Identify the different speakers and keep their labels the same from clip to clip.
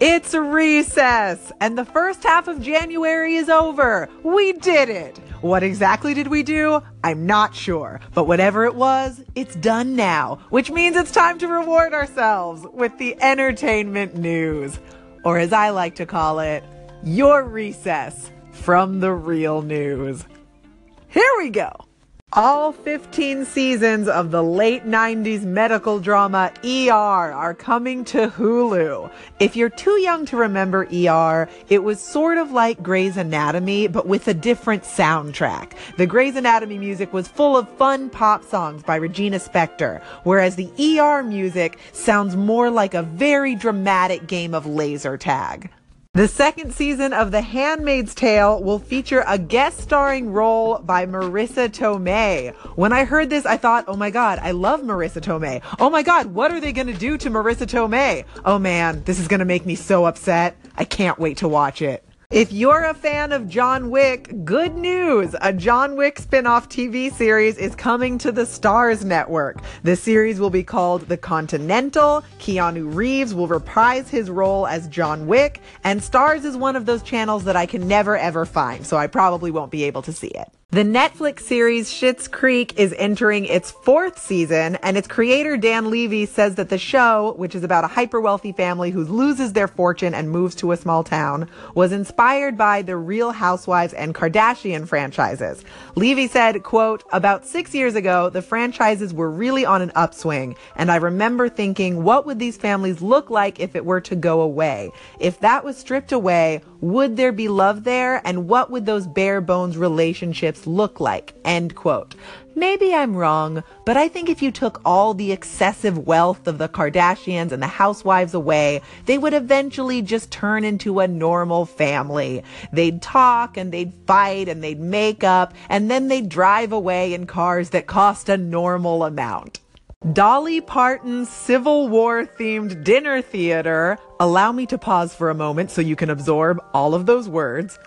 Speaker 1: It's recess, and the first half of January is over. We did it. What exactly did we do? I'm not sure, but whatever it was, it's done now, which means it's time to reward ourselves with the entertainment news. Or as I like to call it, your recess from the real news. Here we go. All 15 seasons of the late 90s medical drama ER are coming to Hulu. If you're too young to remember ER, it was sort of like Grey's Anatomy, but with a different soundtrack. The Grey's Anatomy music was full of fun pop songs by Regina Spektor, whereas the ER music sounds more like a very dramatic game of laser tag. The second season of The Handmaid's Tale will feature a guest starring role by Marisa Tomei. When I heard this, I thought, oh my god, I love Marisa Tomei. Oh my god, what are they gonna do to Marisa Tomei? Oh man, this is gonna make me so upset. I can't wait to watch it. If you're a fan of John Wick, good news! A John Wick spin-off TV series is coming to the Starz network. The series will be called The Continental. Keanu Reeves will reprise his role as John Wick, and Starz is one of those channels that I can never ever find, so I probably won't be able to see it. The Netflix series Schitt's Creek is entering its fourth season, and its creator Dan Levy says that the show, which is about a hyper wealthy family who loses their fortune and moves to a small town, was inspired by the Real Housewives and Kardashian franchises. Levy said, quote, about six years ago, the franchises were really on an upswing, and I remember thinking, what would these families look like if it were to go away? If that was stripped away, would there be love there? And what would those bare bones relationships look like? End quote. Maybe I'm wrong, but I think if you took all the excessive wealth of the Kardashians and the housewives away, they would eventually just turn into a normal family. They'd talk and they'd fight and they'd make up and then they'd drive away in cars that cost a normal amount. Dolly Parton's Civil War themed dinner theater. Allow me to pause for a moment so you can absorb all of those words.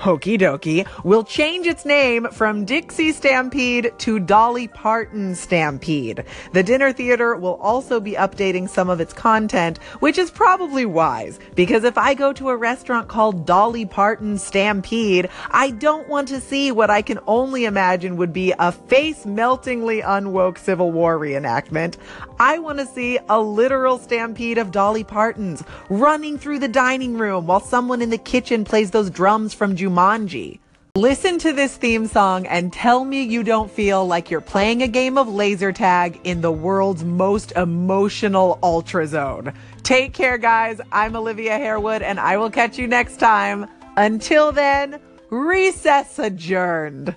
Speaker 1: Hokey Dokey will change its name from Dixie Stampede to Dolly Parton Stampede. The dinner theater will also be updating some of its content, which is probably wise, because if I go to a restaurant called Dolly Parton Stampede, I don't want to see what I can only imagine would be a face meltingly unwoke Civil War reenactment. I want to see a literal stampede of Dolly Partons running through the dining room while someone in the kitchen plays those drums from Jumanji Jumanji. Listen to this theme song and tell me you don't feel like you're playing a game of laser tag in the world's most emotional ultra zone. Take care, guys. I'm Olivia Harewood, and I will catch you next time. Until then, recess adjourned.